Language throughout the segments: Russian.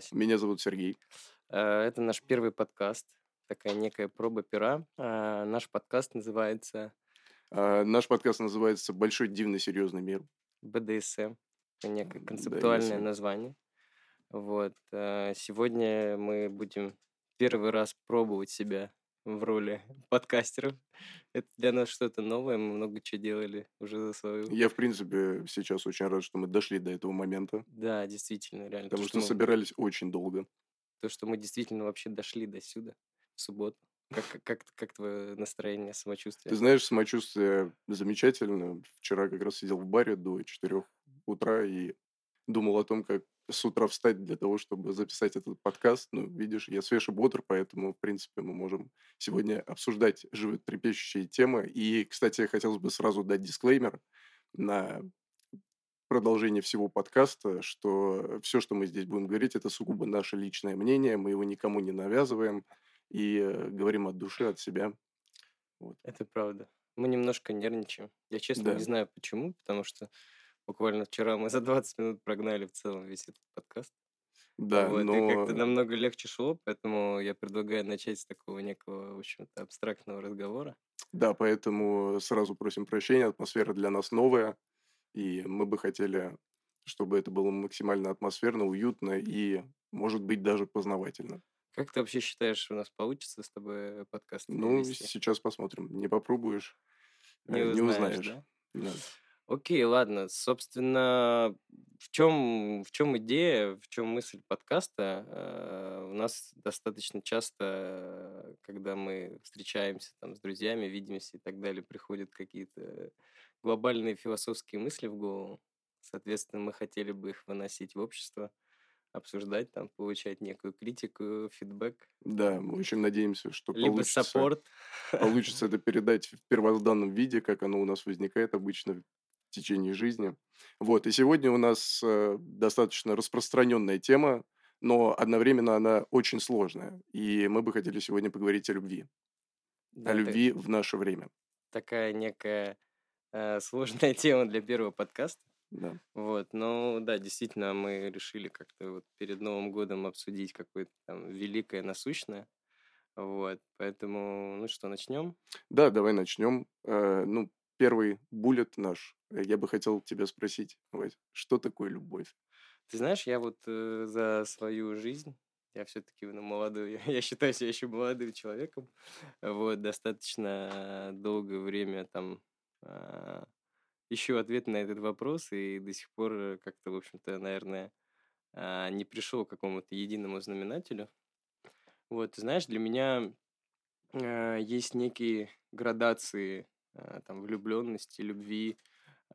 Согласен. Меня зовут Сергей. Э, Это наш первый подкаст, такая некая проба пера. Э, Наш подкаст называется А, Наш подкаст называется «Большой дивный серьезный мир». БДСМ. Некое концептуальное если- название. Вот. э, Сегодня мы будем первый раз пробовать себя в роли подкастеров. Это для нас что-то новое, мы много чего делали уже за свою... Я, в принципе, сейчас очень рад, что мы дошли до этого момента, Да, действительно, реально. То, потому что что мы- собирались очень долго. то, что мы действительно вообще дошли до сюда в субботу. Как, как, как твое настроение, самочувствие? Ты знаешь, самочувствие замечательно. Вчера как раз сидел в баре до 4 утра и думал о том, как с утра встать для того, чтобы записать этот подкаст. Ну, видишь, я свеж и бодр, поэтому, в принципе, мы можем сегодня обсуждать животрепещущие темы. И, кстати, хотелось бы сразу дать дисклеймер на продолжение всего подкаста, что все, что мы здесь будем говорить, это сугубо наше личное мнение, мы его никому не навязываем и э, говорим от души, от себя. Это правда. Мы немножко нервничаем. Я честно Да. не знаю почему, потому что буквально вчера мы за 20 минут прогнали в целом весь этот подкаст. Да, Вот, но... И как-то намного легче шло, поэтому я предлагаю начать с такого некого, в общем-то, абстрактного разговора. Да, поэтому сразу просим прощения, атмосфера для нас новая, и мы бы хотели, чтобы это было максимально атмосферно, уютно и, может быть, даже познавательно. Как ты вообще считаешь, у нас получится с тобой подкаст Ну, вести? сейчас посмотрим. Не попробуешь, Не э, узнаешь, да? Да. Окей, ладно. Собственно, в чем, в чем идея, в чем мысль подкаста? Э, У нас достаточно часто, когда мы встречаемся там с друзьями, видимся и так далее, приходят какие-то глобальные философские мысли в голову. Соответственно, мы хотели бы их выносить в общество, обсуждать, там, получать некую критику, фидбэк, Да, мы очень надеемся, что либо получится, саппорт. получится это передать в первозданном виде, как оно у нас возникает обычно в течение жизни. Вот, и сегодня у нас э, достаточно распространенная тема, но одновременно она очень сложная. И мы бы хотели сегодня поговорить о любви. Да, о любви в наше время. такая некая э, сложная тема для первого подкаста. Да. Вот, ну да, действительно, мы решили как-то вот перед Новым годом обсудить какое-то там великое насущное. Вот, поэтому, ну что, начнем? да, давай начнем. Э, ну, первый буллет наш. Э, Я бы хотел тебя спросить, Вась, что такое любовь? Ты знаешь, я вот э, за свою жизнь, я все-таки ну, молодой, я считаю себя еще молодым человеком, вот, достаточно долгое время там а, ищу ответ на этот вопрос, и до сих пор э, как-то, в общем-то, наверное, а, не пришел к какому-то единому знаменателю. Вот, знаешь, для меня а, есть некие градации там влюбленности, любви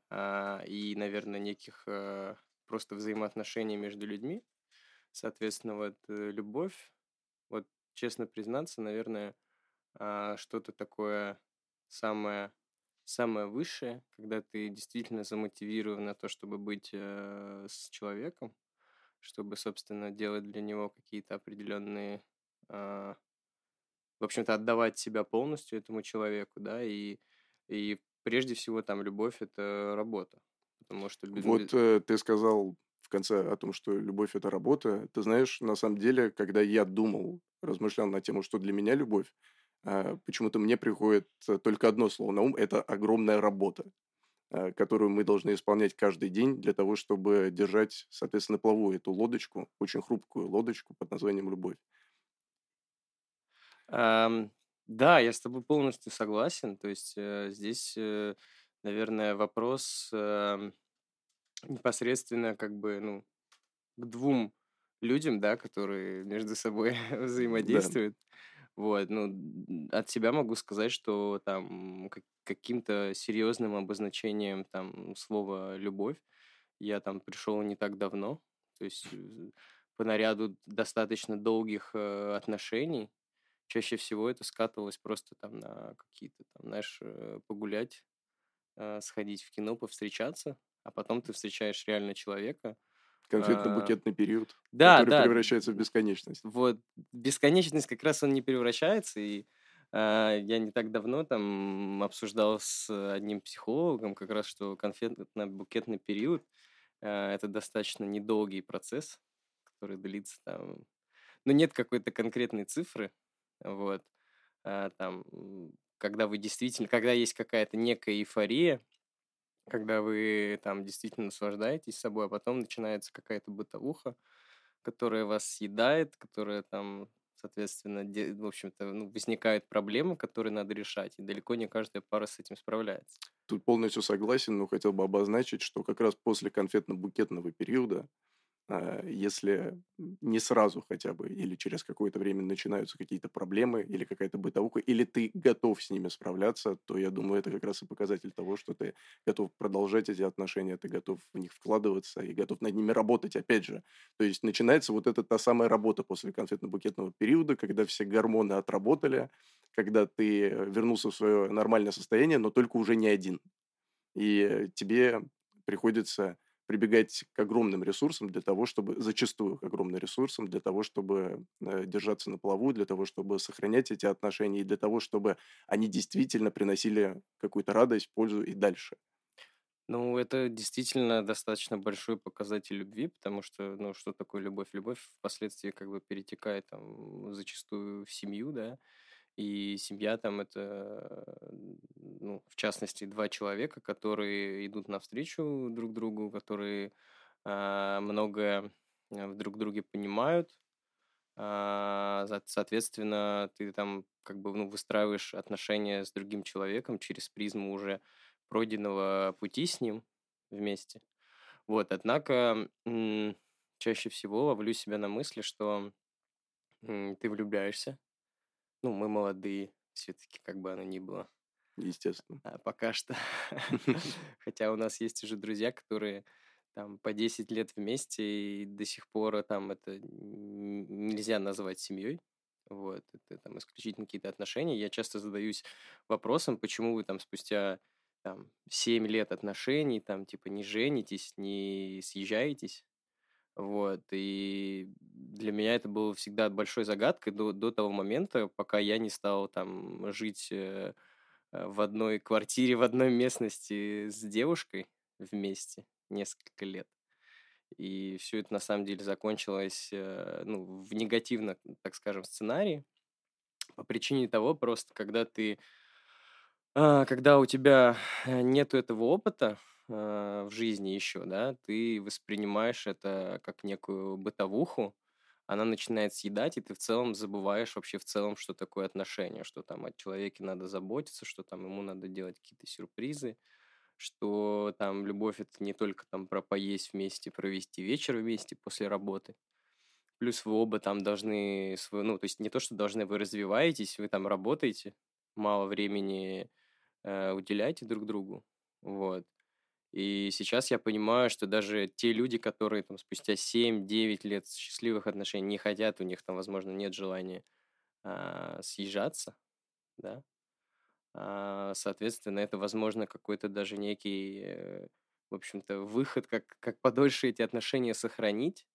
а, и, наверное, неких а, просто взаимоотношений между людьми. Соответственно, вот э, любовь, вот честно признаться, наверное, а, что-то такое самое самое высшее, когда ты действительно замотивирован на то, чтобы быть э, с человеком, чтобы, собственно, делать для него какие-то определенные, а, в общем-то, отдавать себя полностью этому человеку, да, и, и прежде всего там любовь — это работа, потому что... без- Вот э, ты сказал в конце о том, что любовь – это работа. Ты знаешь, на самом деле, когда я думал, размышлял на тему, что для меня любовь, а, почему-то мне приходит э, только одно слово на ум – это огромная работа, а, которую мы должны исполнять каждый день для того, чтобы держать, соответственно, плаву эту лодочку, очень хрупкую лодочку под названием любовь. Да, я с тобой полностью согласен. То есть э, здесь, э, наверное, вопрос эм, непосредственно как бы, ну, к двум людям, да, которые между собой взаимодействуют. Вот, ну, от себя могу сказать, что там как- каким-то серьезным обозначением там слова «любовь» я там пришел не так давно. То есть э, по наряду достаточно долгих э, отношений чаще всего это скатывалось просто там на какие-то там, знаешь, э, погулять, э, сходить в кино, повстречаться, а потом ты встречаешь реально человека. Конфетно-букетный период, Да, который да, превращается в бесконечность. вот бесконечность как раз он не превращается, и а, я не так давно там обсуждал с одним психологом как раз, что конфетно-букетный период а, это достаточно недолгий процесс, который длится там... Ну, нет какой-то конкретной цифры, вот. А, там, когда вы действительно... Когда есть какая-то некая эйфория, когда вы там действительно наслаждаетесь собой, а потом начинается какая-то бытовуха, которая вас съедает, которая там, соответственно, в общем-то, ну, возникают проблемы, которые надо решать, и далеко не каждая пара с этим справляется. Тут полностью согласен, но хотел бы обозначить, что как раз после конфетно-букетного периода если не сразу хотя бы, или через какое-то время начинаются какие-то проблемы, или какая-то бытовуха, или ты готов с ними справляться, то я думаю, это как раз и показатель того, что ты готов продолжать эти отношения, ты готов в них вкладываться и готов над ними работать, опять же. То есть начинается вот эта та самая работа после конфетно-букетного периода, когда все гормоны отработали, когда ты вернулся в свое нормальное состояние, но только уже не один. И тебе приходится прибегать к огромным ресурсам для того, чтобы, зачастую к огромным ресурсам, для того, чтобы э, держаться на плаву, для того, чтобы сохранять эти отношения и для того, чтобы они действительно приносили какую-то радость, пользу и дальше. Ну, это действительно достаточно большой показатель любви, потому что, ну, что такое любовь? Любовь впоследствии как бы перетекает там зачастую в семью, да, и семья там это, ну, в частности, два человека, которые идут навстречу друг другу, которые а, многое э, в друг друге понимают. А, соответственно, ты там как бы ну, выстраиваешь отношения с другим человеком через призму уже пройденного пути с ним вместе. Вот, однако чаще всего ловлю себя на мысли, что ты влюбляешься, ну, мы молодые, все-таки, как бы оно ни было. Естественно. А пока что. Хотя у нас есть уже друзья, которые там по 10 лет вместе, и до сих пор там это нельзя назвать семьей. Вот, это там исключительно какие-то отношения. Я часто задаюсь вопросом, почему вы там спустя там, 7 лет отношений, там, типа, не женитесь, не съезжаетесь. Вот, и для меня это было всегда большой загадкой до, до того момента, пока я не стал там жить э, в одной квартире, в одной местности с девушкой вместе несколько лет. И все это на самом деле закончилось э, ну, в негативном, так скажем, сценарии. По причине того, просто когда ты, а, когда у тебя нету этого опыта, э, в жизни еще, да, ты воспринимаешь это как некую бытовуху, она начинает съедать, и ты в целом забываешь вообще в целом, что такое отношения, что там от человека надо заботиться, что там ему надо делать какие-то сюрпризы, что там любовь это не только там про поесть вместе, провести вечер вместе после работы. Плюс вы оба там должны, свой, ну, то есть не то, что должны, вы развиваетесь, вы там работаете, мало времени э, уделяете друг другу, вот. И сейчас я понимаю, что даже те люди, которые там спустя 7-9 лет счастливых отношений не хотят, у них там, возможно, нет желания а, съезжаться, да, а, соответственно, это, возможно, какой-то даже некий, э, в общем-то, выход, как, как подольше эти отношения сохранить,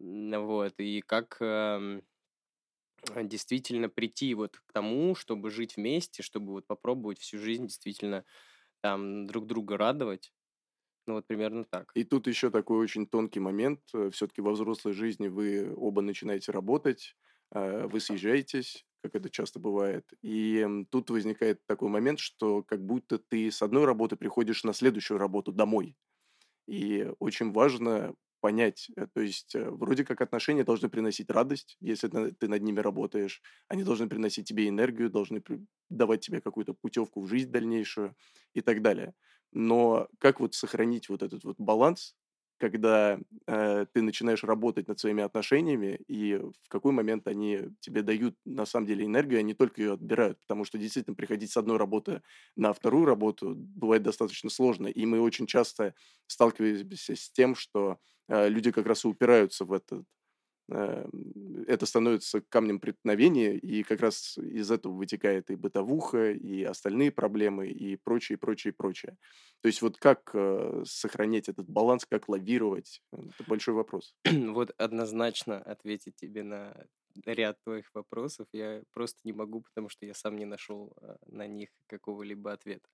вот, и как э, действительно прийти вот к тому, чтобы жить вместе, чтобы вот попробовать всю жизнь действительно там друг друга радовать. Ну, вот примерно так. И тут еще такой очень тонкий момент. Э, Все-таки во взрослой жизни вы оба начинаете работать, э, вы съезжаетесь, как это часто бывает. И тут возникает такой момент, что как будто ты с одной работы приходишь на следующую работу домой. И очень важно понять, э, то есть вроде как отношения должны приносить радость, если ты над ними работаешь, они должны приносить тебе энергию, должны давать тебе какую-то путевку в жизнь дальнейшую и так далее. Но как вот сохранить вот этот вот баланс, когда э, ты начинаешь работать над своими отношениями, и в какой момент они тебе дают на самом деле энергию, они только ее отбирают, потому что действительно приходить с одной работы на вторую работу бывает достаточно сложно, и мы очень часто сталкиваемся с тем, что э, люди как раз и упираются в этот это становится камнем преткновения, и как раз из этого вытекает и бытовуха, и остальные проблемы, и прочее, прочее, прочее. То есть вот как э, сохранять этот баланс, как лавировать, э, это большой вопрос. Вот однозначно ответить тебе на ряд твоих вопросов я просто не могу, потому что я сам не нашел э, на них какого-либо ответа.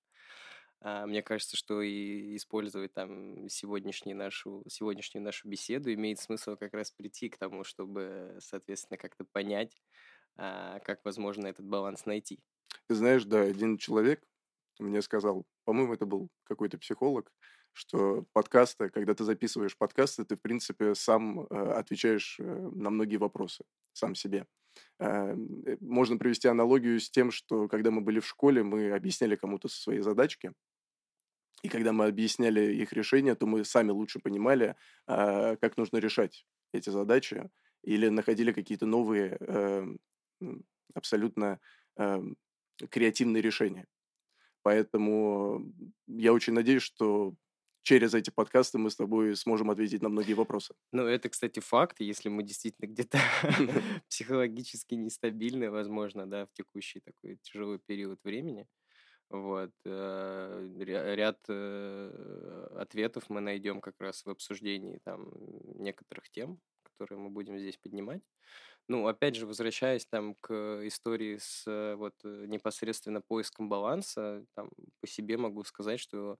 А, мне кажется, что и использовать там сегодняшнюю нашу, сегодняшнюю нашу беседу имеет смысл как раз прийти к тому, чтобы, соответственно, как-то понять, а, как возможно этот баланс найти. Ты знаешь, да, один человек мне сказал, по-моему, это был какой-то психолог, что подкасты, когда ты записываешь подкасты, ты, в принципе, сам э, отвечаешь э, на многие вопросы, сам себе. Э, можно привести аналогию с тем, что когда мы были в школе, мы объясняли кому-то свои задачки, и когда мы объясняли их решение, то мы сами лучше понимали, э, как нужно решать эти задачи, или находили какие-то новые, э, абсолютно э, креативные решения. Поэтому я очень надеюсь, что через эти подкасты мы с тобой сможем ответить на многие вопросы. Ну, это, кстати, факт. Если мы действительно где-то психологически нестабильны, возможно, да, в текущий такой тяжелый период времени, вот, э, ряд э, ответов мы найдем как раз в обсуждении там некоторых тем, которые мы будем здесь поднимать. Ну, опять же, возвращаясь там к истории с э, вот непосредственно поиском баланса, там по себе могу сказать, что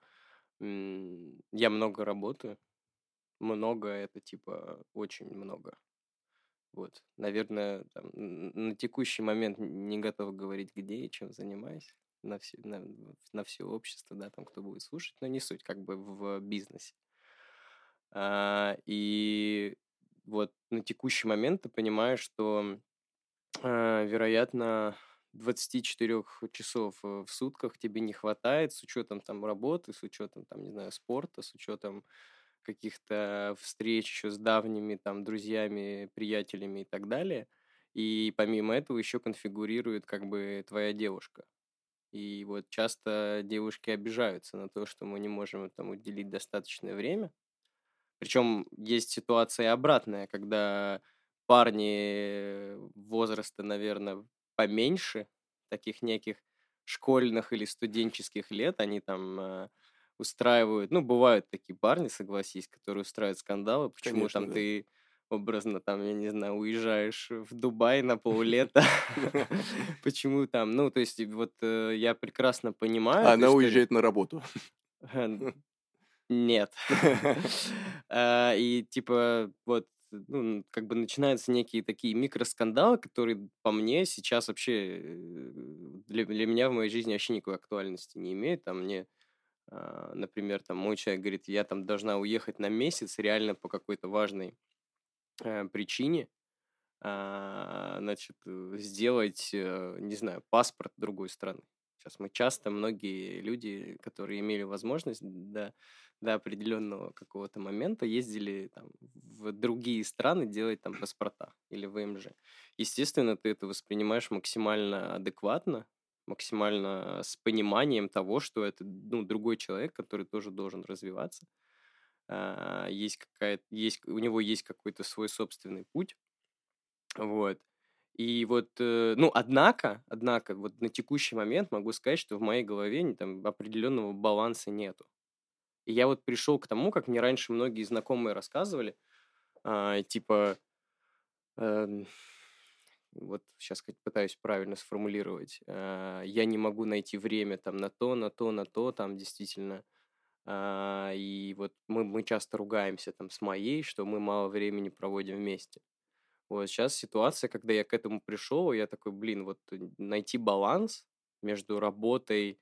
я много работаю. Много это типа очень много. Вот, наверное, там, на текущий момент не готов говорить, где и чем занимаюсь на все, на, на все общество, да, там кто будет слушать, но не суть, как бы в бизнесе. А, и вот на текущий момент ты понимаешь, что, а, вероятно, 24 часов э, в сутках тебе не хватает с учетом там работы, с учетом там, не знаю, спорта, с учетом каких-то встреч еще с давними там друзьями, приятелями и так далее. И помимо этого еще конфигурирует как бы твоя девушка. И вот часто девушки обижаются на то, что мы не можем этому уделить достаточное время. Причем есть ситуация обратная, когда парни возраста, наверное, поменьше, таких неких школьных или студенческих лет, они там э, устраивают, ну, бывают такие парни, согласись, которые устраивают скандалы, почему Конечно, там да. ты образно там, я не знаю, уезжаешь в Дубай на поллета. Почему там? Ну, то есть, вот э, я прекрасно понимаю. Она уезжает на работу. Нет. А, и типа вот ну, как бы начинаются некие такие микроскандалы, которые по мне сейчас вообще э, для, для меня в моей жизни вообще никакой актуальности не имеют. Там мне, а, например, там мой человек говорит, я там должна уехать на месяц реально по какой-то важной причине, э, значит, сделать, э, не знаю, паспорт другой страны. Сейчас мы часто, многие люди, которые имели возможность до, до определенного какого-то момента, ездили там, в другие страны делать там паспорта или ВМЖ. Естественно, ты это воспринимаешь максимально адекватно, максимально с пониманием того, что это ну, другой человек, который тоже должен развиваться. А, есть какая есть, у него есть какой-то свой собственный путь. Вот. И вот, э, ну, однако, однако, вот на текущий момент могу сказать, что в моей голове там определенного баланса нету. И я вот пришел к тому, как мне раньше многие знакомые рассказывали, а, типа, э, вот сейчас пытаюсь правильно сформулировать, а, я не могу найти время там на то, на то, на то, там действительно и вот мы, мы часто ругаемся там с моей, что мы мало времени проводим вместе. Вот сейчас ситуация, когда я к этому пришел, я такой, блин, вот найти баланс между работой,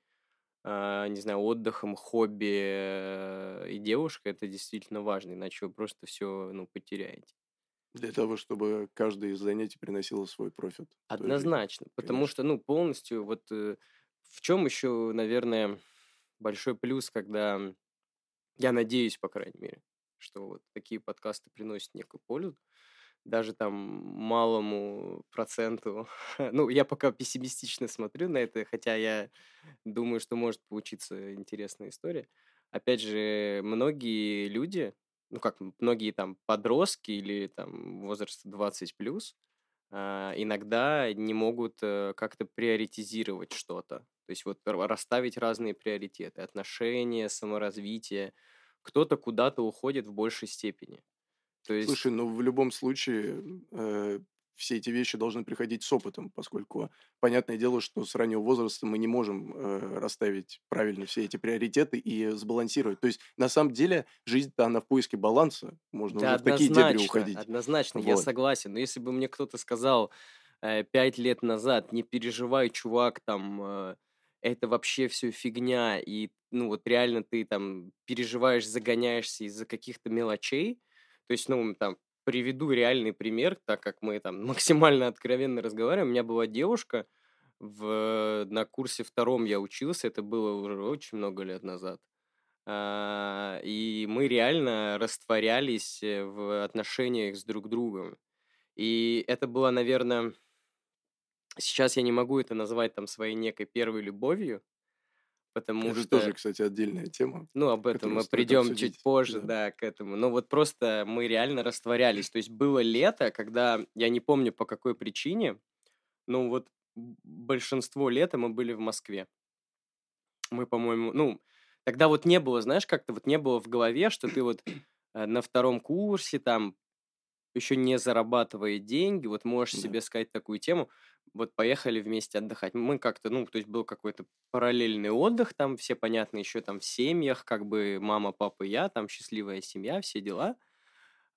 э, не знаю, отдыхом, хобби э, и девушкой, это действительно важно, иначе вы просто все, ну, потеряете. Для того, чтобы каждое из занятий приносило свой профит. Однозначно, потому что, ну, полностью вот э, в чем еще, наверное, большой плюс, когда я надеюсь, по крайней мере, что вот такие подкасты приносят некую пользу, даже там малому проценту. ну, я пока пессимистично смотрю на это, хотя я думаю, что может получиться интересная история. Опять же, многие люди, ну как, многие там подростки или там возраст 20 плюс, а, иногда не могут э, как-то приоритизировать что-то. То есть вот расставить разные приоритеты, отношения, саморазвитие. Кто-то куда-то уходит в большей степени. То есть... Слушай, ну в любом случае, э, все эти вещи должны приходить с опытом, поскольку понятное дело, что с раннего возраста мы не можем э, расставить правильно все эти приоритеты и сбалансировать. То есть на самом деле жизнь-то она в поиске баланса, можно Да, уже в такие дебри уходить. однозначно, я Вот. согласен. Но если бы мне кто-то сказал э, пять лет назад, не переживай, чувак, там, э, это вообще все фигня, и, ну, вот реально ты там переживаешь, загоняешься из-за каких-то мелочей, то есть, ну, там, приведу реальный пример, так как мы там максимально откровенно разговариваем. У меня была девушка, в, на курсе втором я учился, это было уже очень много лет назад. А, и мы реально растворялись э, в отношениях с друг другом. И это было, наверное, сейчас я не могу это назвать там своей некой первой любовью, потому Это что, тоже, кстати, отдельная тема, ну, об этом мы придем чуть позже, Да. да, к этому. Но вот просто мы реально растворялись. То есть было лето, когда, я не помню по какой причине, ну вот большинство лета мы были в Москве. Мы, по-моему, ну, тогда вот не было, знаешь, как-то вот не было в голове, что ты вот э, на втором курсе там еще не зарабатывая деньги, вот можешь Да. себе сказать такую тему, вот поехали вместе отдыхать. Мы как-то, ну, то есть был какой-то параллельный отдых, там все, понятно, еще там в семьях, как бы мама, папа, я, там счастливая семья, все дела.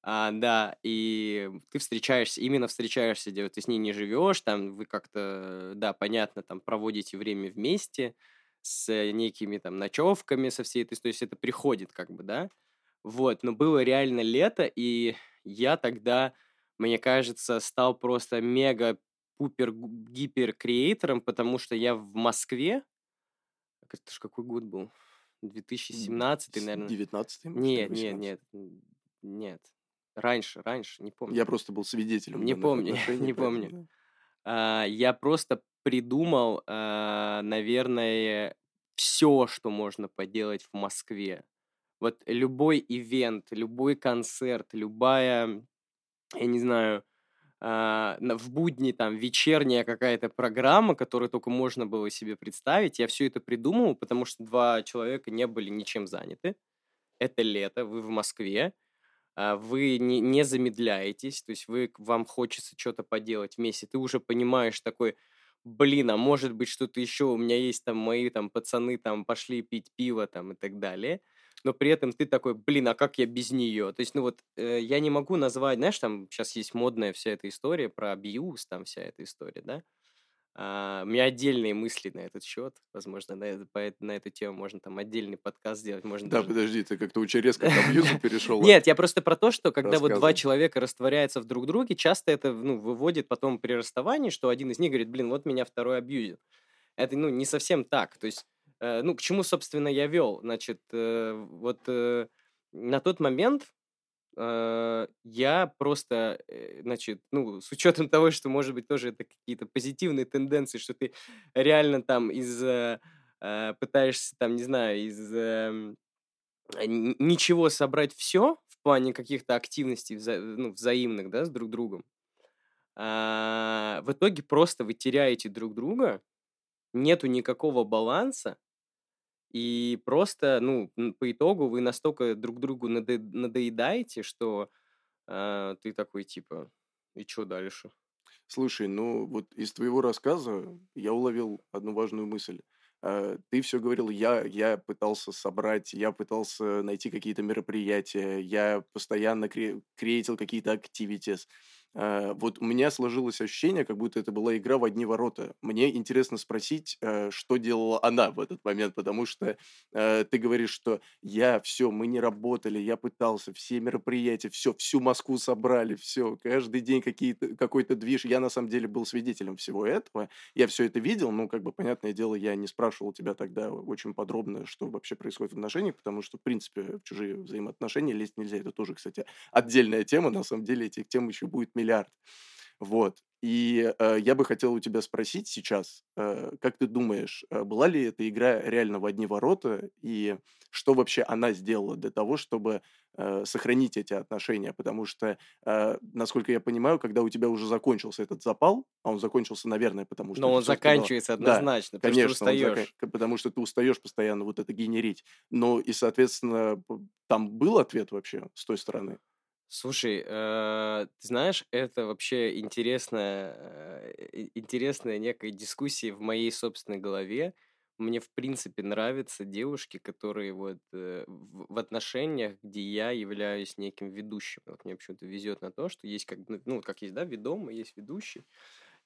А, да, и ты встречаешься, именно встречаешься, где ты с ней не живешь, там вы как-то, да, понятно, там проводите время вместе с некими там ночевками, со всей этой, то есть это приходит как бы, да. Вот, но было реально лето, и я тогда, мне кажется, стал просто мега-пупер-гипер креатором, потому что я в Москве, это ж какой год был? 2017, наверное. 19 может, Нет, или нет, 18. нет, н- нет. Раньше, раньше, не помню. Я просто был свидетелем Не помню, не помню. А, я просто придумал, а, наверное, все, что можно поделать в Москве. Вот любой ивент, любой концерт, любая, я не знаю, на- в будни там вечерняя какая-то программа, которую только можно было себе представить. Я все это придумал, потому что два человека не были ничем заняты. Это лето, вы в Москве, а, вы не, не замедляетесь, то есть вы, вам хочется что-то поделать вместе. Ты уже понимаешь такой, блин, а может быть что-то еще, у меня есть там мои там пацаны там пошли пить пиво там и так далее. Но при этом ты такой, блин, а как я без нее? То есть, ну вот, э, я не могу назвать, знаешь, там сейчас есть модная вся эта история про абьюз, там вся эта история, да? А, у меня отдельные мысли на этот счет. Возможно, на, это- по на эту тему можно там отдельный подкаст сделать. Можно Да, даже... подожди, ты как-то очень резко к абьюзу перешел. Нет, я просто про то, что когда вот два человека растворяются в друг друге, часто это ну, выводит потом при расставании, что один из них говорит, блин, вот меня второй абьюзит. Это ну, не совсем так. То есть, ну, к чему, собственно, я вел? Значит, э, вот э, на тот момент э, я просто, э, значит, ну, с учетом того, что, может быть, тоже это какие-то позитивные тенденции, что ты реально там из э, э, пытаешься там, не знаю, из эм, ничего собрать все в плане каких-то активностей вза- ну, взаимных, да, с друг другом, а, в итоге просто вы теряете друг друга, нету никакого баланса, и просто, ну, по итогу вы настолько друг другу надо- надоедаете, что а, ты такой, типа, и что дальше? Слушай, ну вот из твоего рассказа я уловил одну важную мысль. Э, Ты все говорил, я, я пытался собрать, я пытался найти какие-то мероприятия, я постоянно кре- креатил какие-то. Э, Вот у меня сложилось ощущение, как будто это была игра в одни ворота. Мне интересно спросить, э, что делала она в этот момент, потому что э, ты говоришь, что я все, мы не работали, я пытался, все мероприятия, все, всю Москву собрали, все, каждый день какие-то, какой-то движ. Я на самом деле был свидетелем всего этого, я все это видел, ну, как бы, понятное дело, я не спрашивал тебя тогда очень подробно, что вообще происходит в отношениях, потому что, в принципе, в чужие взаимоотношения лезть нельзя. Это тоже, кстати, отдельная тема, на самом деле этих тем еще будет миллиард. Вот. И э, я бы хотел у тебя спросить сейчас, э, как ты думаешь, э, была ли эта игра реально в одни ворота, и что вообще она сделала для того, чтобы э, сохранить эти отношения? Потому что, э, насколько я понимаю, когда у тебя уже закончился этот запал, а он закончился, наверное, потому что... Но он заканчивается Да, однозначно, потому Конечно, что он устаешь. зака- потому что ты устаешь постоянно вот это генерить. Ну и, соответственно, там был ответ вообще с той стороны? Слушай, э, ты знаешь, это вообще интересная, э, интересная некая дискуссия в моей собственной голове. Мне, в принципе, нравятся девушки, которые вот э, в, отношениях, где я являюсь неким ведущим. Вот мне почему-то везет на то, что есть как, ну, как есть, да, ведомый, есть ведущий.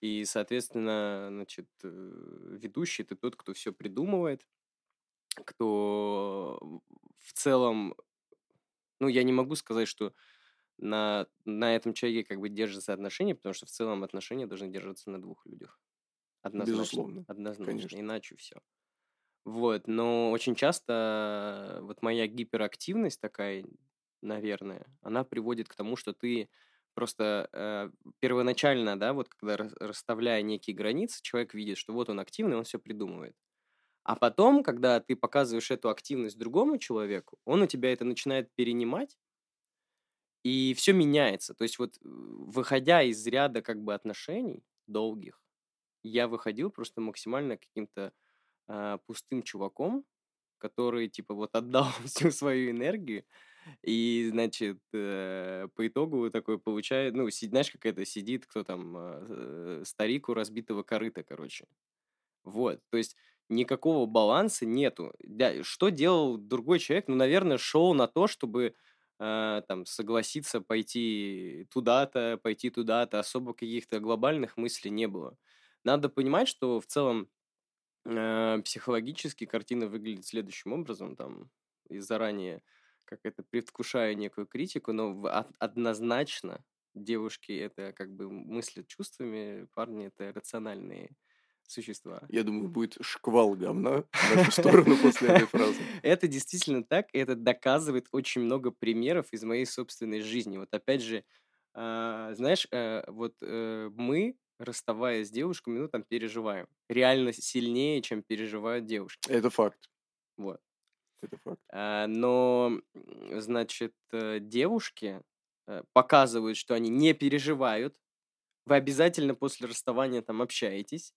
И, соответственно, значит, ведущий это тот, кто все придумывает, кто в целом, ну, я не могу сказать, что на, на этом человеке как бы держатся отношения, потому что в целом отношения должны держаться на двух людях. Однозначно. Безусловно. Однозначно. Конечно. Иначе все. Вот, но очень часто вот моя гиперактивность такая, наверное, она приводит к тому, что ты просто э, первоначально, да, вот когда расставляя некие границы, человек видит, что вот он активный, он все придумывает. А потом, когда ты показываешь эту активность другому человеку, он у тебя это начинает перенимать, и все меняется. То есть вот выходя из ряда как бы отношений долгих, я выходил просто максимально каким-то а, пустым чуваком, который типа вот отдал всю свою энергию, и, значит, э, по итогу такой получает, ну, си, знаешь, как это сидит, кто там, э, старик у разбитого корыта, короче. Вот, то есть никакого баланса нету. Да, что делал другой человек? Ну, наверное, шел на то, чтобы э, там согласиться пойти туда-то, пойти туда-то. Особо каких-то глобальных мыслей не было. Надо понимать, что в целом э, психологически картина выглядит следующим образом, там, и заранее как это предвкушая некую критику, но однозначно девушки это как бы мыслят чувствами, парни это рациональные существа. Я думаю, будет шквал говна в нашу сторону после этой фразы. Это действительно так, и это доказывает очень много примеров из моей собственной жизни. Вот опять же, а, знаешь, э, вот э, мы, расставаясь с девушками, ну там переживаем. Реально сильнее, чем переживают девушки. Это факт. Вот. Это факт. А, но, значит, э, девушки показывают, что они не переживают. Вы обязательно после расставания там общаетесь.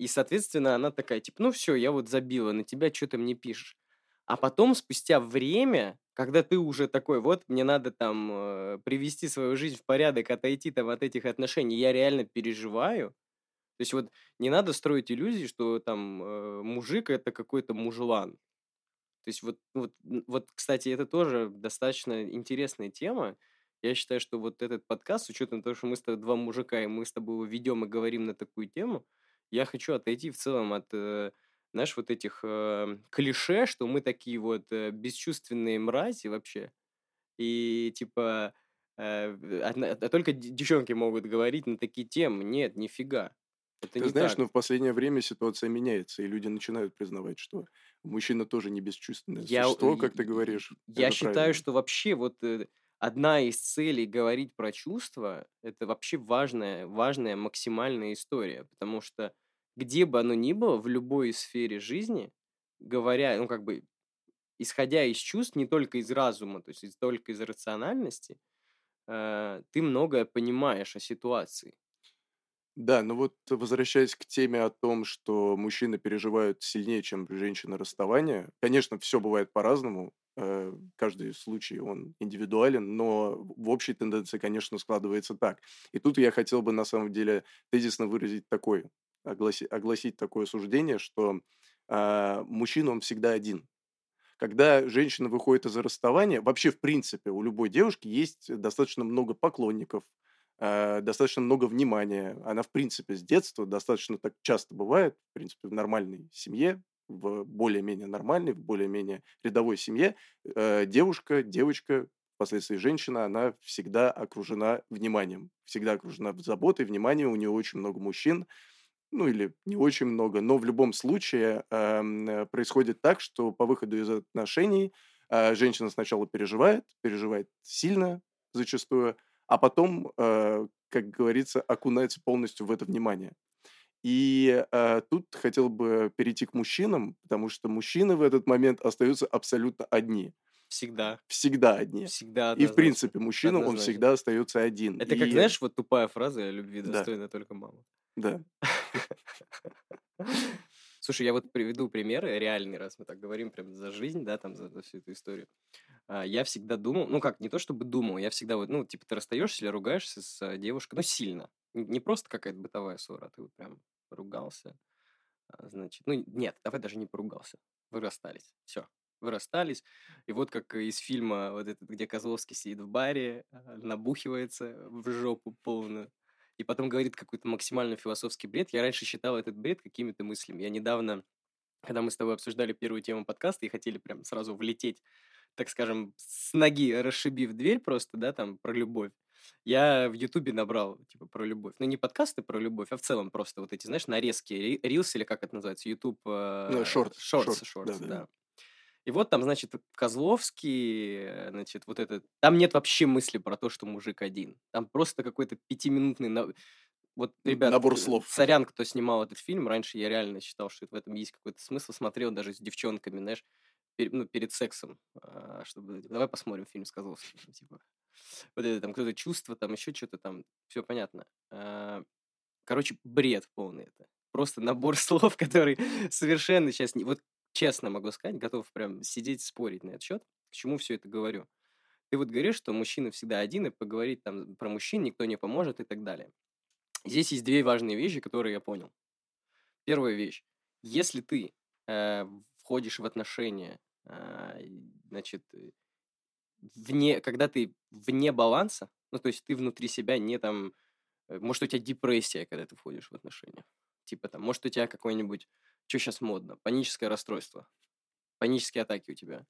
И, соответственно, она такая, типа, ну все, я вот забила на тебя, что ты мне пишешь. А потом, спустя время, когда ты уже такой, вот, мне надо там э, привести свою жизнь в порядок, отойти там от этих отношений, я реально переживаю. То есть вот не надо строить иллюзии, что там э, мужик это какой-то мужлан. То есть вот, вот, вот, кстати, это тоже достаточно интересная тема. Я считаю, что вот этот подкаст, с учетом того, что мы с тобой два мужика, и мы с тобой его ведем и говорим на такую тему, я хочу отойти в целом от, э, знаешь, вот этих э, клише, что мы такие вот э, бесчувственные мрази вообще. И типа а, только девчонки могут говорить на такие темы. Нет, нифига. Это Ты не знаешь, так. но в последнее время ситуация меняется, и люди начинают признавать, что мужчина тоже не бесчувственное я, существо, как ты говоришь. Я считаю, правильно. что вообще вот одна из целей говорить про чувства – это вообще важная, важная максимальная история, потому что где бы оно ни было, в любой сфере жизни, говоря, ну, как бы, исходя из чувств, не только из разума, то есть только из рациональности, э, ты многое понимаешь о ситуации. Да, ну вот возвращаясь к теме о том, что мужчины переживают сильнее, чем женщины расставания, конечно, все бывает по-разному, каждый случай он индивидуален, но в общей тенденции, конечно, складывается так. И тут я хотел бы на самом деле тезисно выразить такой огласи, огласить такое суждение, что э, мужчина, он всегда один. Когда женщина выходит из-за расставания, вообще, в принципе, у любой девушки есть достаточно много поклонников, э, достаточно много внимания. Она, в принципе, с детства достаточно так часто бывает, в принципе, в нормальной семье, в более-менее нормальной, в более-менее рядовой семье, э, девушка, девочка, впоследствии женщина, она всегда окружена вниманием, всегда окружена заботой, вниманием, у нее очень много мужчин, ну или не очень много, но в любом случае э, происходит так, что по выходу из отношений э, женщина сначала переживает, переживает сильно зачастую, а потом, э, как говорится, окунается полностью в это внимание. И э, тут хотел бы перейти к мужчинам, потому что мужчины в этот момент остаются абсолютно одни. Всегда. Всегда одни. Всегда. И в принципе мужчина, он всегда остается один. Это и... как, знаешь, вот тупая фраза «любви достойна да. только мама». Да. Слушай, я вот приведу примеры реальный, раз мы так говорим прям за жизнь, да, там за, за всю эту историю. а, я всегда думал, ну как, не то чтобы думал, я всегда вот, ну, типа, ты расстаешься или ругаешься с а, девушкой, ну, сильно. Не просто какая-то бытовая ссора, а ты вот прям поругался. А, значит, ну, нет, давай даже не поругался. Вы расстались. Все, вы расстались. И вот как из фильма, вот этот, где Козловский сидит в баре, набухивается в жопу полную, и потом говорит какой-то максимально философский бред. Я раньше считал этот бред какими-то мыслями. Я недавно, когда мы с тобой обсуждали первую тему подкаста и хотели прям сразу влететь так скажем, с ноги расшибив дверь просто, да, там, про любовь, я в Ютубе набрал, типа, про любовь. Ну, не подкасты про любовь, а в целом просто вот эти, знаешь, нарезки, рилс или как это называется, Ютуб... Ну, шорт. Шортс, шортс, да, да. И вот там, значит, Козловский, значит, вот это... Там нет вообще мысли про то, что мужик один. Там просто какой-то пятиминутный... Вот, ребят, Набор слов. сорян, кто снимал этот фильм. Раньше я реально считал, что в этом есть какой-то смысл. Смотрел даже с девчонками, знаешь, перед, ну, перед сексом, а, чтобы давай посмотрим фильм с Козловским, типа. Вот это там какое-то чувство, там еще что-то там, все понятно. А, короче, бред полный это. Просто набор слов, который совершенно сейчас не... Вот честно могу сказать, готов прям сидеть спорить на этот счет. К чему все это говорю? Ты вот говоришь, что мужчина всегда один, и поговорить там про мужчин никто не поможет и так далее. Здесь есть две важные вещи, которые я понял. Первая вещь. Если ты э, входишь в отношения а, значит, э, вне, когда ты вне баланса, ну, то есть ты внутри себя не там, э, может, у тебя депрессия, когда ты входишь в отношения. Типа там, может, у тебя какой-нибудь, что сейчас модно, паническое расстройство, панические атаки у тебя.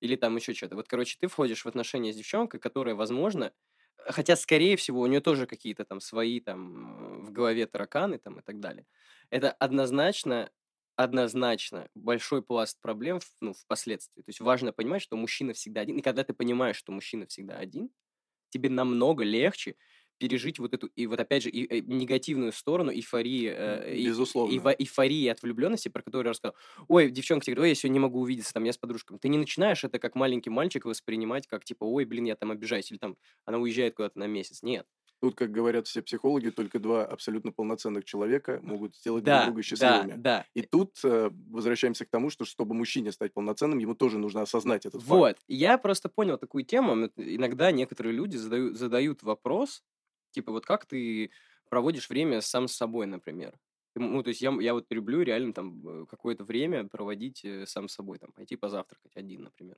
Или там еще что-то. Вот, короче, ты входишь в отношения с девчонкой, которая, возможно, хотя, скорее всего, у нее тоже какие-то там свои там в голове тараканы там и так далее. Это однозначно однозначно большой пласт проблем ну, впоследствии. То есть важно понимать, что мужчина всегда один. И когда ты понимаешь, что мужчина всегда один, тебе намного легче пережить вот эту, и вот опять же, и, и, э, негативную сторону эйфории, э, Безусловно. И, и, эйфории от влюбленности, про которую я рассказал. Ой, девчонка тебе говорит, ой, я сегодня не могу увидеться, там, я с подружками. Ты не начинаешь это как маленький мальчик воспринимать, как типа, ой, блин, я там обижаюсь, или там она уезжает куда-то на месяц. Нет. Тут, как говорят все психологи, только два абсолютно полноценных человека могут сделать да, друг друга счастливыми. Да, да. И тут э, возвращаемся к тому, что чтобы мужчине стать полноценным, ему тоже нужно осознать этот факт. Вот. Я просто понял такую тему. Иногда некоторые люди задают, задают вопрос, типа, вот как ты проводишь время сам с собой, например. Ну, то есть я, я вот люблю реально там э, какое-то время проводить э, сам с собой, там, пойти позавтракать один, например.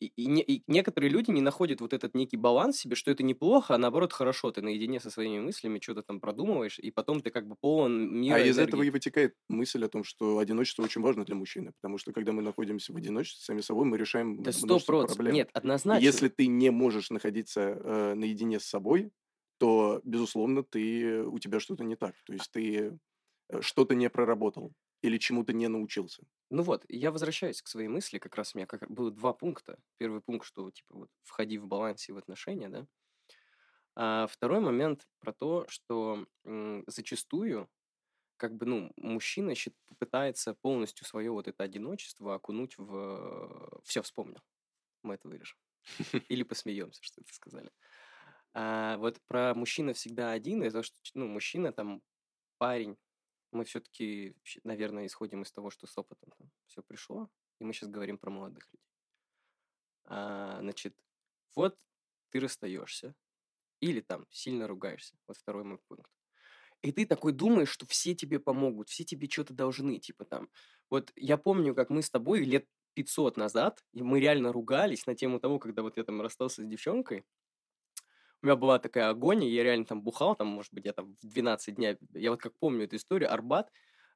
И, и, не, и некоторые люди не находят вот этот некий баланс себе, что это неплохо, а наоборот хорошо. Ты наедине со своими мыслями что-то там продумываешь, и потом ты как бы полон мира. А из энергии. этого и вытекает мысль о том, что одиночество очень важно для мужчины, потому что когда мы находимся в одиночестве сами собой, мы решаем да множество проблем. Нет, однозначно. Если ты не можешь находиться э, наедине с собой, то, безусловно, ты, у тебя что-то не так. То есть ты э, что-то не проработал или чему-то не научился. Ну вот, я возвращаюсь к своей мысли, как раз у меня как было два пункта. Первый пункт, что типа вот входи в балансе в отношения, да. А второй момент про то, что м, зачастую как бы, ну, мужчина щит- пытается полностью свое вот это одиночество окунуть в... Все, вспомнил. Мы это вырежем. Или посмеемся, что это сказали. А вот про мужчина всегда один, это что, ну, мужчина там, парень, мы все-таки, наверное, исходим из того, что с опытом все пришло, и мы сейчас говорим про молодых людей. А, значит, вот ты расстаешься, или там сильно ругаешься, вот второй мой пункт. И ты такой думаешь, что все тебе помогут, все тебе что-то должны, типа там. Вот я помню, как мы с тобой лет 500 назад, и мы реально ругались на тему того, когда вот я там расстался с девчонкой, у меня была такая агония, я реально там бухал, там, может быть, там в 12 дня, я вот как помню эту историю, Арбат,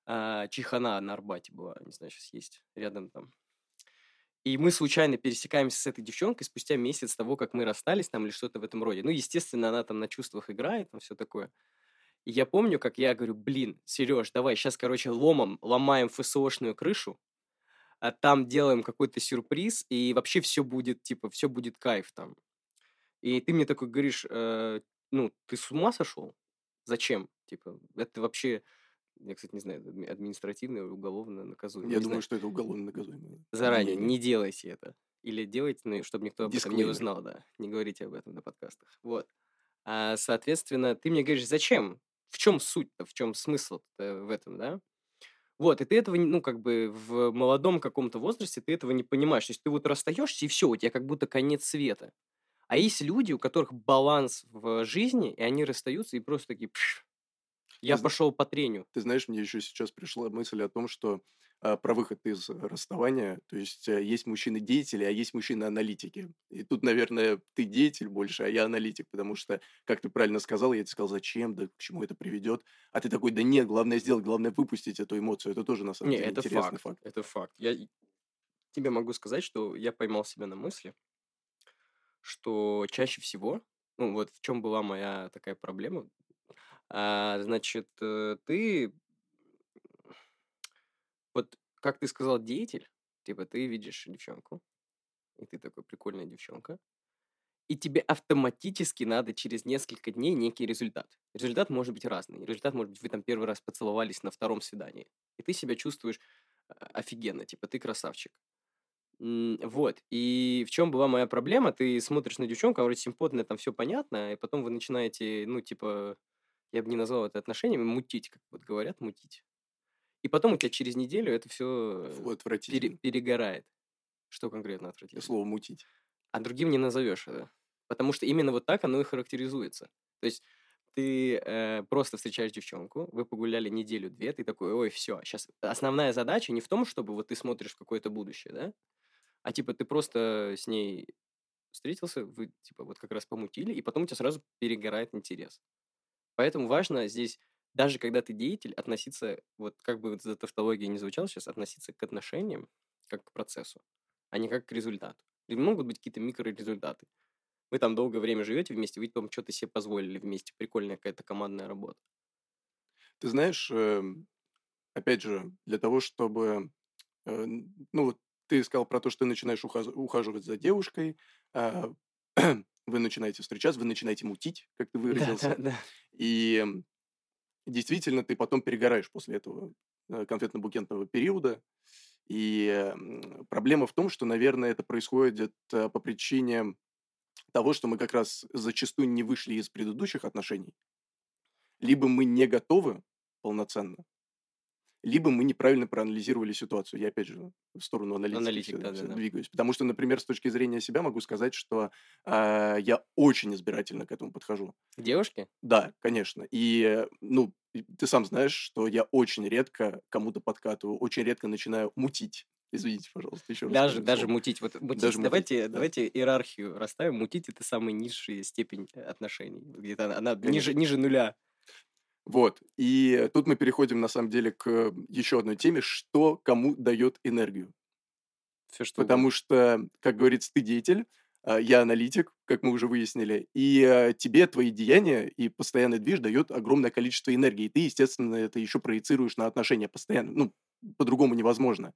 э, Чихана на Арбате была, не знаю, сейчас есть рядом там. И мы случайно пересекаемся с этой девчонкой спустя месяц того, как мы расстались там или что-то в этом роде. Ну, естественно, она там на чувствах играет, там все такое. И я помню, как я говорю, блин, Сереж, давай сейчас, короче, ломом ломаем ФСОшную крышу, а там делаем какой-то сюрприз, и вообще все будет, типа, все будет кайф там. И ты мне такой говоришь, э, ну, ты с ума сошел? Зачем? Типа, это вообще, я, кстати, не знаю, административное или уголовно наказуемо. Я не думаю, знаю. что это уголовно наказуемо. Заранее, не, не делайте это. Или делайте, ну, чтобы никто об этом не узнал, да. Не говорите об этом на подкастах. Вот. А, соответственно, ты мне говоришь, зачем? В чем суть-то, в чем смысл в этом, да? Вот, и ты этого, ну, как бы в молодом каком-то возрасте ты этого не понимаешь. То есть ты вот расстаешься, и все, у тебя как будто конец света. А есть люди, у которых баланс в жизни, и они расстаются и просто такие, «Пш, я Ты пошел по трению. Ты знаешь, мне еще сейчас пришла мысль о том, что а, про выход из расставания, то есть а, есть мужчины-деятели, а есть мужчины-аналитики. И тут, наверное, ты деятель больше, а я аналитик, потому что, как ты правильно сказал, я тебе сказал, зачем, да к чему это приведет, а ты такой, да нет, главное сделать, главное выпустить эту эмоцию. Это тоже, на самом Не, деле, это интересный факт, факт. это факт. Я тебе могу сказать, что я поймал себя на мысли, что чаще всего, ну вот в чем была моя такая проблема, а, значит, э, ты, вот как ты сказал, деятель, типа ты видишь девчонку, и ты такой, прикольная девчонка, и тебе автоматически надо через несколько дней некий результат. Результат может быть разный. Результат может быть, вы там первый раз поцеловались на втором свидании, и ты себя чувствуешь а, офигенно, типа ты красавчик. Вот. И в чем была моя проблема? Ты смотришь на девчонку, она вроде симпотная, там все понятно, и потом вы начинаете, ну, типа, я бы не назвал это отношениями, мутить, как вот говорят, мутить. И потом у тебя через неделю это все Фу, отвратительно. перегорает. Что конкретно отвратительно? слово мутить. А другим не назовешь это. Потому что именно вот так оно и характеризуется. То есть ты э, просто встречаешь девчонку, вы погуляли неделю-две, ты такой, ой, все, сейчас основная задача не в том, чтобы вот ты смотришь в какое-то будущее, да, а типа ты просто с ней встретился, вы типа вот как раз помутили, и потом у тебя сразу перегорает интерес. Поэтому важно здесь, даже когда ты деятель, относиться, вот как бы вот эта тавтология не звучала сейчас, относиться к отношениям как к процессу, а не как к результату. И могут быть какие-то микрорезультаты. Вы там долгое время живете вместе, вы там что-то себе позволили вместе, прикольная какая-то командная работа. Ты знаешь, эм, опять же, для того, чтобы... э, Ну, вот ты сказал про то, что ты начинаешь ухаз- ухаживать за девушкой, а, вы начинаете встречаться, вы начинаете мутить, как ты Да, выразился. да, да. И м, действительно, ты потом перегораешь после этого э, конфетно-букетного периода. И проблема в том, что, наверное, это происходит э, по причине того, что мы как раз зачастую не вышли из предыдущих отношений. Либо мы не готовы полноценно, либо мы неправильно проанализировали ситуацию. Я, опять же, в сторону аналитики Аналитик, да, да, всё да. двигаюсь. Потому что, например, с точки зрения себя могу сказать, что а, я очень избирательно к этому подхожу. Девушки? Да, конечно. И, э, ну, ты сам знаешь, что я очень редко кому-то подкатываю, очень редко начинаю мутить. Извините, пожалуйста, еще раз. Даже, даже слово. мутить. Вот мутить, Даже мутить, давайте, да. давайте иерархию расставим. Мутить это самая низшая степень э, отношений. Где-то она, она ниже, ниже нуля. Вот. И тут мы переходим, на самом деле, к еще одной теме, что кому дает энергию. Все что Потому угодно. что, как говорится, ты деятель, а, я аналитик, как мы уже выяснили, и э, тебе твои деяния и постоянный движ дает огромное количество энергии. И ты, естественно, это еще проецируешь на отношения постоянно. Ну, по-другому невозможно.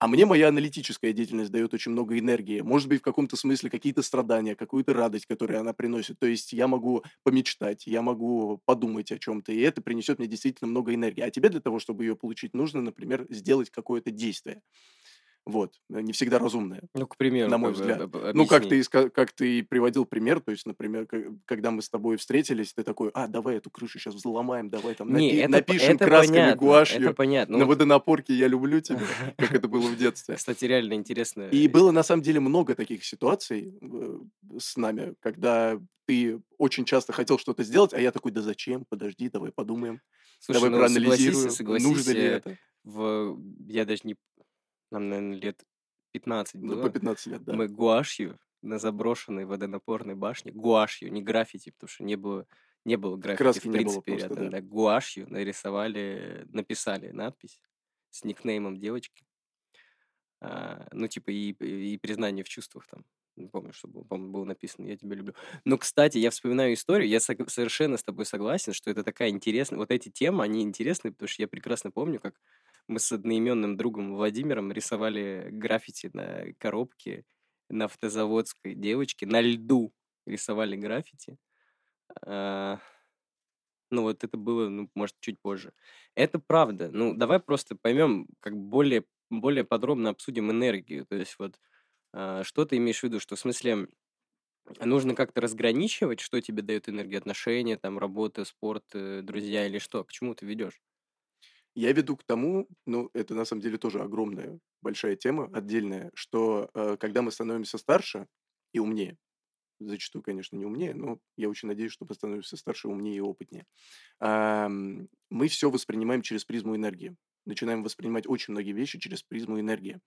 А мне моя аналитическая деятельность дает очень много энергии. Может быть, в каком-то смысле какие-то страдания, какую-то радость, которую она приносит. То есть я могу помечтать, я могу подумать о чем-то, и это принесет мне действительно много энергии. А тебе для того, чтобы ее получить, нужно, например, сделать какое-то действие. Вот. Э, Не всегда разумное, Ну, к примеру, на мой взгляд. об- об- Ну, как объясни. ты, как ты приводил пример, то есть, например, когда мы с тобой встретились, ты такой, а, давай эту крышу сейчас взломаем, давай там Не, напи- это, напишем это красками понятно, это гуашью понятно. на Ну, водонапорке «Я люблю тебя», как это было в детстве. кстати, реально интересно. И было на самом деле много таких ситуаций э, с нами, когда ты очень часто хотел что-то сделать, а я такой, да зачем, подожди, давай подумаем, Слушай, давай ну проанализируем, согласись, нужно ли э, это. в... я даже не... Нам, наверное, лет 15 Ну, по было. 15 лет, да. Мы гуашью на заброшенной водонапорной башне, гуашью, не граффити, потому что не было, не было граффити Краски в не было принципе просто, рядом, да. да, гуашью нарисовали, написали надпись с никнеймом девочки, А, ну, типа, и, и признание в чувствах там. Не помню, что было, по-моему, было написано «Я тебя люблю». Но, кстати, я вспоминаю историю, я сог- совершенно с тобой согласен, что это такая интересная... Вот эти темы, они интересны, потому что я прекрасно помню, как мы с одноименным другом Владимиром рисовали граффити на коробке на автозаводской девочке, на льду рисовали граффити. А, Ну, вот это было, ну, может, чуть позже. Это правда. Ну, давай просто поймем, как более, более подробно обсудим энергию. То есть вот а, что ты имеешь в виду, что в смысле нужно как-то разграничивать, что тебе дает энергию, отношения, там, работа, спорт, э, друзья или что? К чему ты ведешь? Я веду к тому, ну, это на самом деле тоже огромная, большая тема, отдельная, что э, когда мы становимся старше и умнее, зачастую, конечно, не умнее, но я очень надеюсь, что мы становимся старше, умнее и опытнее, ам, мы все воспринимаем через призму энергии. Начинаем воспринимать очень многие вещи через призму энергии.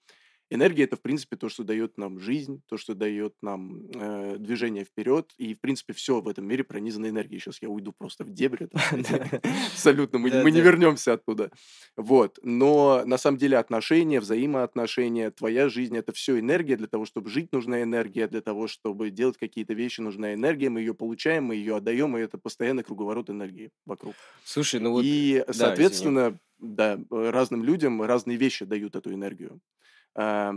Энергия это, в принципе, то, что дает нам жизнь, то, что дает нам э, движение вперед. И, в принципе, все в этом мире пронизано энергией. Сейчас я уйду просто в дебри. Абсолютно. Мы, не вернемся оттуда. Вот. Но на самом деле отношения, взаимоотношения, твоя жизнь это все энергия. Для того, чтобы жить, нужна энергия. Для того, чтобы делать какие-то вещи, нужна энергия. Мы ее получаем, мы ее отдаем, и это постоянный круговорот энергии вокруг. Слушай, ну вот. И, соответственно, да, разным людям разные вещи дают эту энергию. Э,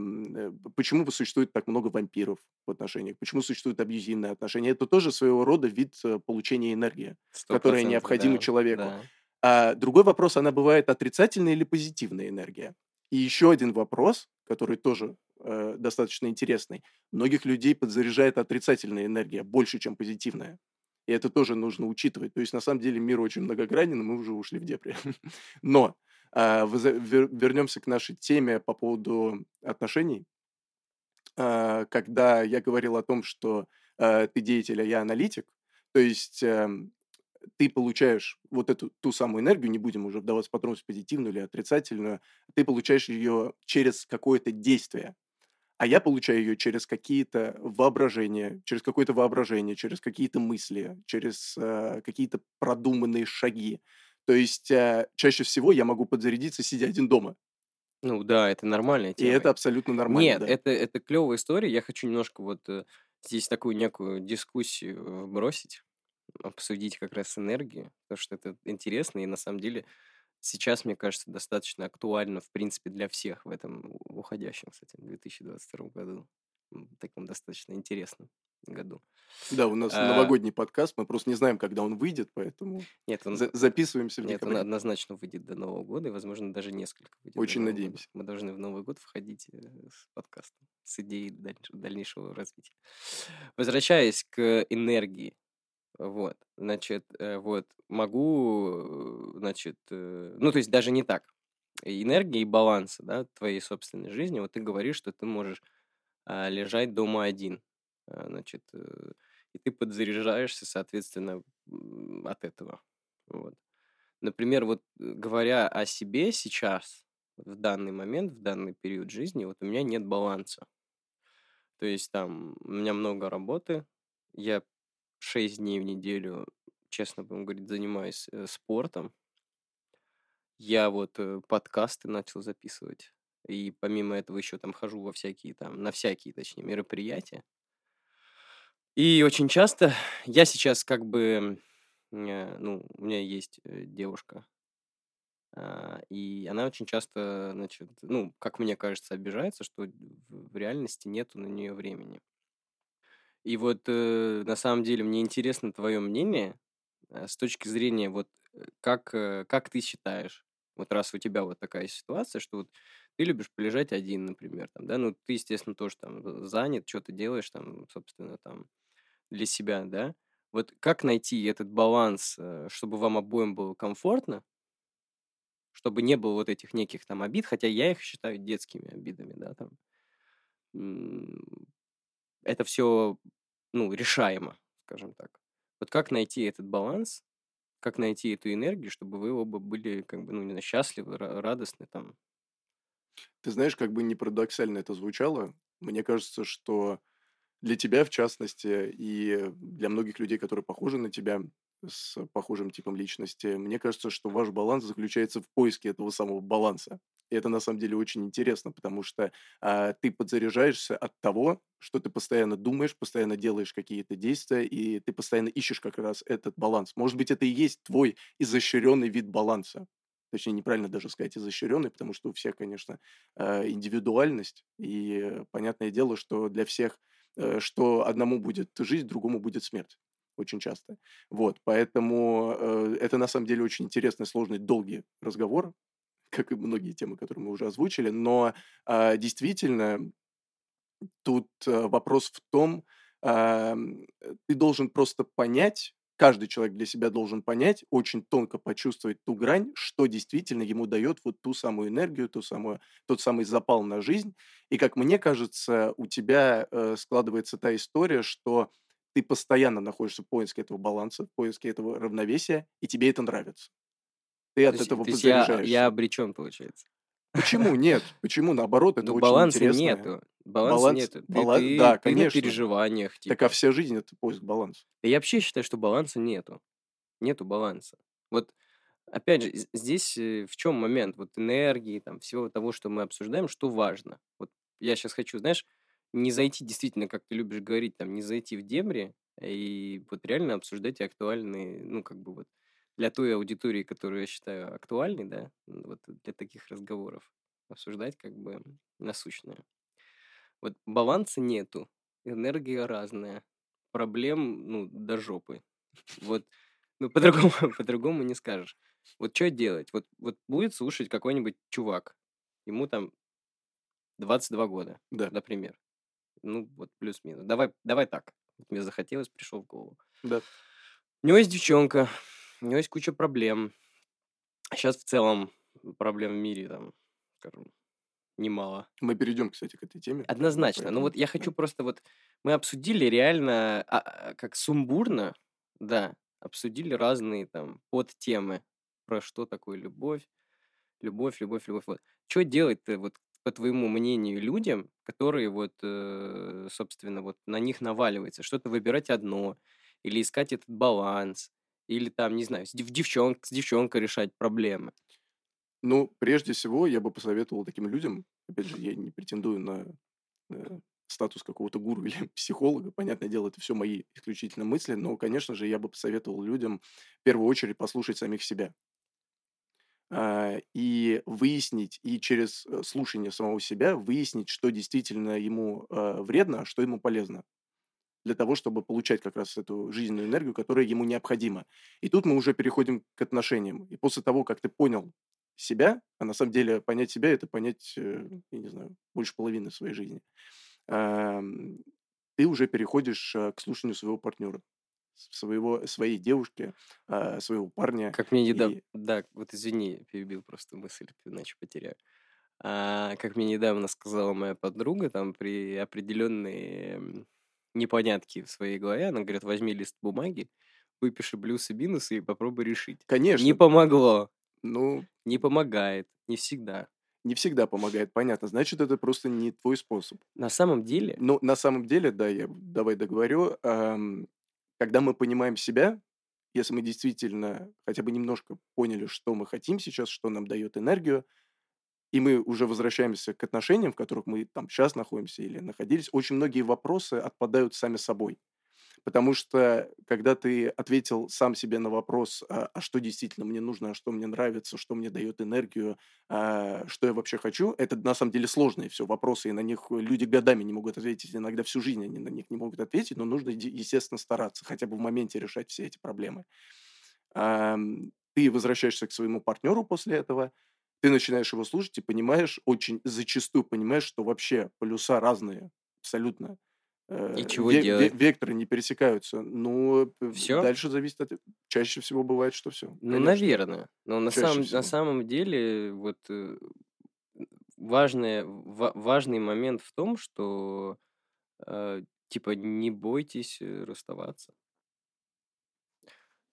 почему существует так много вампиров в отношениях, почему существуют абьюзивные отношения. Это тоже своего рода вид э, получения энергии, которая необходима да, человеку. Да. А другой вопрос, она бывает отрицательная или позитивная энергия. И еще один вопрос, который тоже э, достаточно интересный. Многих людей подзаряжает отрицательная энергия больше, чем позитивная. И это тоже нужно учитывать. То есть, на самом деле, мир очень многогранен, мы уже ушли в депре. Но вернемся к нашей теме по поводу отношений. А, когда я говорил о том, что а, ты деятель, а я аналитик, то есть эм, ты получаешь вот эту ту самую энергию, не будем уже вдаваться в подробности позитивную или отрицательную, ты получаешь ее через какое-то действие. А я получаю ее через какие-то воображения, через какое-то воображение, через какие-то мысли, через э, какие-то продуманные шаги. То есть э, чаще всего я могу подзарядиться, сидя один дома. Ну да, это нормальная И это абсолютно нормально, Нет, да. это, это клевая история. Я хочу немножко вот э, здесь такую некую дискуссию бросить, обсудить как раз энергию, потому что это интересно, и на самом деле сейчас, мне кажется, достаточно актуально, в принципе, для всех в этом уходящем, кстати, 2022 году, таком достаточно интересном году. Да, у нас а, новогодний подкаст, мы просто не знаем, когда он выйдет, поэтому нет, он, за записываемся в Нет, он однозначно выйдет до Нового года, и, возможно, даже несколько выйдет Очень надеемся. Года. Мы должны в Новый год входить э, с подкастом, с идеей дальнейшего развития. Возвращаясь к энергии, вот, значит, э, вот, могу, э, значит, ну, то есть даже не так. Энергия и баланса, да, твоей собственной жизни, вот ты говоришь, что ты можешь а, лежать дома один, значит, э, и ты подзаряжаешься, соответственно, от этого. Вот. Например, вот э, говоря о себе сейчас, в данный момент, в данный период жизни, вот у меня нет баланса. То есть там у меня много работы, я 6 дней в неделю, честно будем говорить, занимаюсь э, спортом. Я вот э, подкасты начал записывать. И помимо этого еще там хожу во всякие там, на всякие, точнее, мероприятия. И очень часто я сейчас как бы, э, ну, у меня есть э, девушка, а, и она очень часто, значит, ну, как мне кажется, обижается, что в реальности нету на нее времени. И вот э, на самом деле мне интересно твое мнение с точки зрения вот как, как ты считаешь, вот раз у тебя вот такая ситуация, что вот ты любишь полежать один, например, там, да, ну, ты, естественно, тоже там занят, что ты делаешь там, собственно, там, для себя, да? Вот как найти этот баланс, э, чтобы вам обоим было комфортно, чтобы не было вот этих неких там обид, хотя я их считаю детскими обидами, да, там. Это все, ну, решаемо, скажем так. Вот как найти этот баланс, как найти эту энергию, чтобы вы оба были, как бы, ну, не счастливы, радостны там. Ты знаешь, как бы не парадоксально это звучало, мне кажется, что для тебя, в частности, и для многих людей, которые похожи на тебя, с похожим типом личности, мне кажется, что ваш баланс заключается в поиске этого самого баланса. И это на самом деле очень интересно, потому что а, ты подзаряжаешься от того, что ты постоянно думаешь, постоянно делаешь какие-то действия, и ты постоянно ищешь как раз этот баланс. Может быть, это и есть твой изощренный вид баланса. Точнее, неправильно даже сказать изощренный, потому что у всех, конечно, а, индивидуальность. И понятное дело, что для всех что одному будет жизнь, другому будет смерть очень часто. Вот, поэтому э, это на самом деле очень интересный, сложный, долгий разговор, как и многие темы, которые мы уже озвучили, но э, действительно тут э, вопрос в том, э, ты должен просто понять, каждый человек для себя должен понять, очень тонко почувствовать ту грань, что действительно ему дает вот ту самую энергию, ту самую, тот самый запал на жизнь. И, как мне кажется, у тебя э, складывается та история, что ты постоянно находишься в поиске этого баланса, в поиске этого равновесия, и тебе это нравится. Ты от То есть, этого то есть я, я обречен, получается. Почему нет? Почему наоборот? Это Ну, очень баланса интересно. нету. Баланса Баланс- нету. Ты, бала- ты- да, ты на конечно. переживаниях. Типа. Так а вся жизнь это поиск баланса. Да я вообще считаю, что баланса нету. Нету баланса. Вот, опять же, здесь э, в чем момент вот энергии, там, всего того, что мы обсуждаем, что важно. Вот я сейчас хочу, знаешь, не зайти действительно, как ты любишь говорить, там, не зайти в дебри и вот реально обсуждать актуальные, ну, как бы вот для той аудитории, которую я считаю актуальной, да, вот для таких разговоров обсуждать как бы насущное. Вот баланса нету, энергия разная, проблем, ну, до жопы. Вот, ну, по-другому, по-другому не скажешь. Вот что делать? Вот, вот будет слушать какой-нибудь чувак, ему там 22 года, Да, например. Ну, вот плюс-минус. Давай, давай так. Вот Мне захотелось, пришел в голову. да. У него есть девчонка, у него есть куча проблем. Сейчас в целом проблем в мире, там, скажем, немало. Мы перейдем, кстати, к этой теме. Однозначно. Ну Поэтому, вот я хочу просто вот... Мы обсудили реально, а, а, как сумбурно, да, обсудили разные там подтемы про что такое любовь, любовь, любовь, любовь. Вот. Что делать-то, вот, по твоему мнению, людям, которые вот, э, собственно, вот на них наваливается? Что-то выбирать одно, или искать этот баланс, или там, не знаю, с дев- девчон- с девчонкой решать проблемы. Ну, прежде всего, я бы посоветовал таким людям, опять же, я не претендую на э, статус какого-то гуру или психолога, понятное дело, это все мои исключительно мысли, но, конечно же, я бы посоветовал людям в первую очередь послушать самих себя а, и выяснить, и через э, слушание самого себя выяснить, что действительно ему э, вредно, а что ему полезно для того, чтобы получать как раз эту жизненную энергию, которая ему необходима. И тут мы уже переходим к отношениям. И после того, как ты понял себя, а на самом деле понять себя – это понять, э, я не знаю, больше половины своей жизни, ты уже переходишь э, к слушанию своего партнера, своего, своей девушки, а, своего парня. Как мне недавно... И Да, вот извини, перебил просто мысль, иначе потеряю. А, как мне недавно сказала моя подруга, там при определенные м, непонятки в своей голове, она говорит, возьми лист бумаги, выпиши плюсы и минусы и попробуй решить. Не Конечно, помогло, ну, не помогает, не всегда. не всегда помогает, понятно. Значит, это просто не твой способ. На самом деле, Но на самом деле, да, я давай договорю, ам, когда мы понимаем себя, если мы действительно хотя бы немножко поняли, что мы хотим сейчас, что нам дает энергию, и мы уже возвращаемся к отношениям, в которых мы там сейчас находимся или находились, очень многие вопросы отпадают сами собой. Потому что, когда ты ответил сам себе на вопрос, а, а что действительно мне нужно, а что мне нравится, что мне дает энергию, а, что я вообще хочу, это на самом деле сложные все вопросы, и на них люди годами не могут ответить, иногда всю жизнь они на них не могут ответить, но нужно, естественно, стараться хотя бы в моменте решать все эти проблемы. Ты возвращаешься к своему партнеру после этого, ты начинаешь его слушать и понимаешь, очень зачастую понимаешь, что вообще полюса разные абсолютно. Э, и чего ве- делать? векторы не пересекаются. Ну, п- Все? дальше зависит от... Чаще всего бывает, что все. Ну, Конечно. наверное. Но на Чаще самом, всего. на самом деле, вот э, важное, ва- важный момент в том, что э, типа не бойтесь э, расставаться.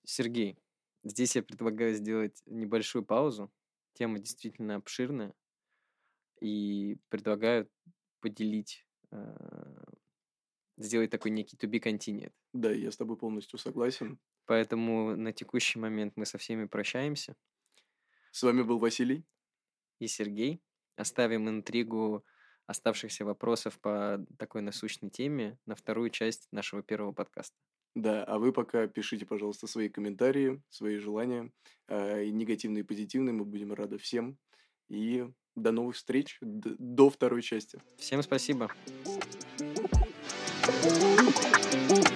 Сергей, здесь я предлагаю сделать небольшую паузу. Тема действительно обширная. И предлагаю поделить, э, сделать такой некий to be continued. Да, я с тобой полностью согласен. Поэтому на текущий момент мы со всеми прощаемся. С вами был Василий. и Сергей. Оставим интригу оставшихся вопросов по такой насущной теме на вторую часть нашего первого подкаста. Да, а вы пока пишите, пожалуйста, свои комментарии, свои желания, э, и негативные, и позитивные. Мы будем рады всем. И до новых встреч, до второй части. Всем спасибо. Thank you.